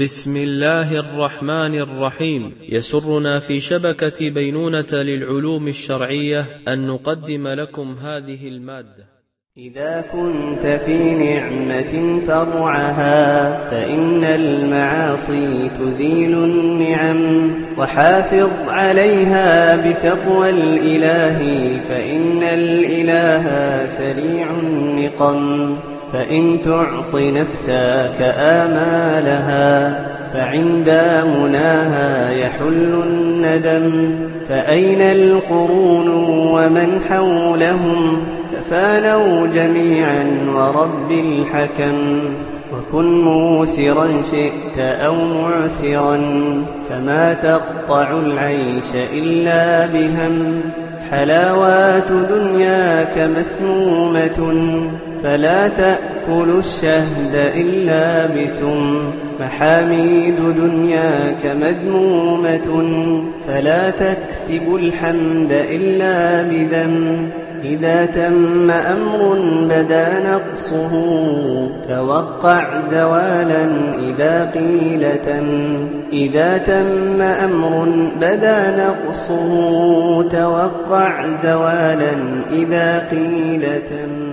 بسم الله الرحمن الرحيم. يسرنا في شبكة بينونة للعلوم الشرعية أن نقدم لكم هذه المادة. إذا كنت في نعمة فرعها فإن المعاصي تزيل النعم. وحافظ عليها بتقوى الإله فإن الإله سريع النقم. فإن تعط نفسك آمالها فعند مناها يحل الندم فأين القرون ومن حولهم تفانوا جميعا ورب الحكم وكن موسرا شئت أو معسرا فما تقطع العيش إلا بهم حلاوات دنياك مسمومة فلا تأكل الشهد إلا بسم محاميد دنياك مذمومة فلا تكسب الحمد إلا بذم إذا تم أمر بدا نقصه توقع زوالا إذا قيل تم إذا تم أمر بدا نقصه توقع زوالا إذا قيل تم